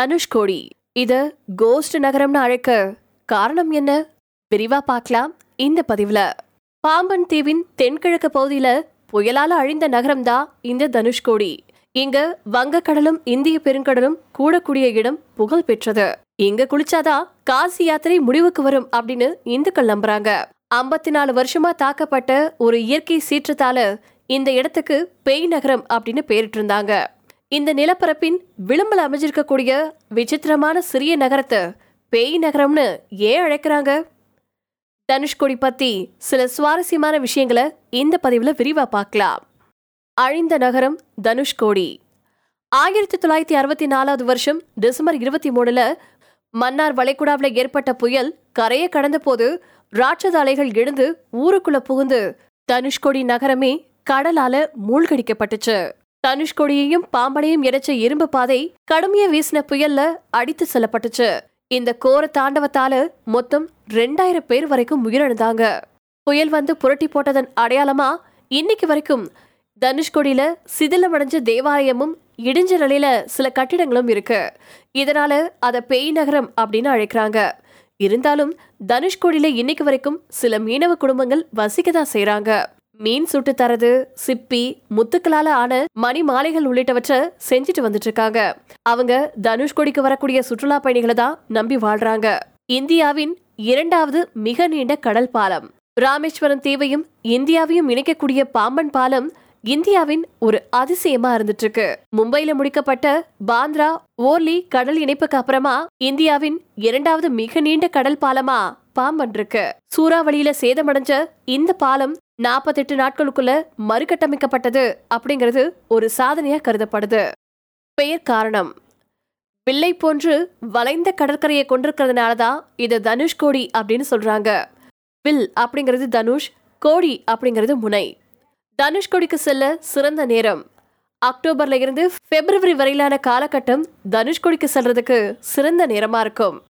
தனுஷ்கோடி இத கோஸ்ட் நகரம்னு அழைக்க காரணம் என்ன? விரிவா பார்க்கலாம் இந்த பதிவுல. பாம்பன் தீவின் தென்கிழக்கு பகுதியில புயலால அழிந்த நகரம்தான் இந்த தனுஷ்கோடி இங்க வங்கக்கடலும் இந்திய பெருங்கடலும் கூடக்கூடிய இடம் புகழ் பெற்றது. இங்க குளிச்சாதான் காசி யாத்திரை முடிவுக்கு வரும் அப்படின்னு இந்துக்கள் நம்புறாங்க. ஐம்பத்தி நாலு வருஷமா தாக்கப்பட்ட ஒரு இயற்கை சீற்றத்தால இந்த இடத்துக்கு பேய் நகரம் அப்படின்னு பேரிட்டு இருந்தாங்க இந்த நிலப்பரப்பின் விளிம்பில் அமைஞ்சிருக்கக்கூடிய விசித்திரமான சிறிய நகரத்தை பேய் நகரம்னு ஏன் அழைக்கிறாங்க? தனுஷ்கோடி பத்தி சில சுவாரஸ்யமான விஷயங்களை இந்த பதிவில் விரிவா பார்க்கலாம். அழிந்த நகரம் தனுஷ்கோடி ஆயிரத்தி தொள்ளாயிரத்தி அறுபத்தி நாலாவது வருஷம் டிசம்பர் இருபத்தி மூணுல மன்னார் வளைகுடாவில் ஏற்பட்ட புயல் கரையை கடந்த போது ராட்சத அலைகள் எழுந்து ஊருக்குள்ள புகுந்து தனுஷ்கோடி நகரமே கடலால மூழ்கடிக்கப்பட்டுச்சு. தனுஷ்கோடியையும் பாம்பனையும் இணைச்ச இரும்பு பாதை கடுமையா வீசின புயல்ல அடித்து செல்லப்பட்டுச்சு. இந்த கோர தாண்டவத்தால மொத்தம் ரெண்டாயிரம் பேர் வரைக்கும் உயிரிழந்தாங்க. புயல் வந்து புரட்டி போட்டதன் அடையாளமா இன்னைக்கு வரைக்கும் தனுஷ்கோடியில சிதிலமடைஞ்ச தேவாலயமும் இடிஞ்ச நிலையில சில கட்டிடங்களும் இருக்கு. இதனால அதை பேய் நகரம் அப்படின்னு அழைக்கிறாங்க. இருந்தாலும் தனுஷ்கோடியில இன்னைக்கு வரைக்கும் சில மீனவ குடும்பங்கள் வசிக்கதான் செய்யறாங்க மீன் சுட்டு தரது சிப்பி முத்துக்களால ஆன மணி மாலைகள் உள்ளிட்டவற்றை செஞ்சுட்டு வந்துட்டு இருக்காங்க அவங்க தனுஷ்கோடிக்கு வரக்கூடிய சுற்றுலா பயணிகளை தான் நம்பி வாழ்றாங்க. இந்தியாவின் இரண்டாவது மிக நீண்ட கடல் பாலம். ராமேஸ்வரம் தீவையும் இந்தியாவையும் இணைக்கக்கூடிய பாம்பன் பாலம் இந்தியாவின் ஒரு அதிசயமா இருந்துட்டு இருக்கு மும்பையில முடிக்கப்பட்ட பாந்த்ரா ஓர்லி கடல் இணைப்புக்கு அப்புறமா இந்தியாவின் இரண்டாவது மிக நீண்ட கடல் பாலமா பாம்பன் இருக்கு. சூறாவளியில சேதமடைஞ்ச இந்த பாலம் நாற்பத்தெட்டு நாட்களுக்குள்ள மறுகட்டமைக்கப்பட்டது அப்படிங்கிறது ஒரு சாதனையா கருதப்படுது. பெயர் காரணம். வில்லை போன்று வளைந்த கடற்கரையை கொண்டிருக்கிறதுனால தான் இது தனுஷ்கோடி அப்படின்னு சொல்றாங்க. வில் அப்படிங்கிறது தனுஷ் கோடி அப்படிங்கிறது முனை. தனுஷ்கோடிக்கு செல்ல சிறந்த நேரம். அக்டோபர்ல இருந்து பிப்ரவரி வரையிலான காலகட்டம் தனுஷ்கோடிக்கு செல்றதுக்கு சிறந்த நேரமா இருக்கும்.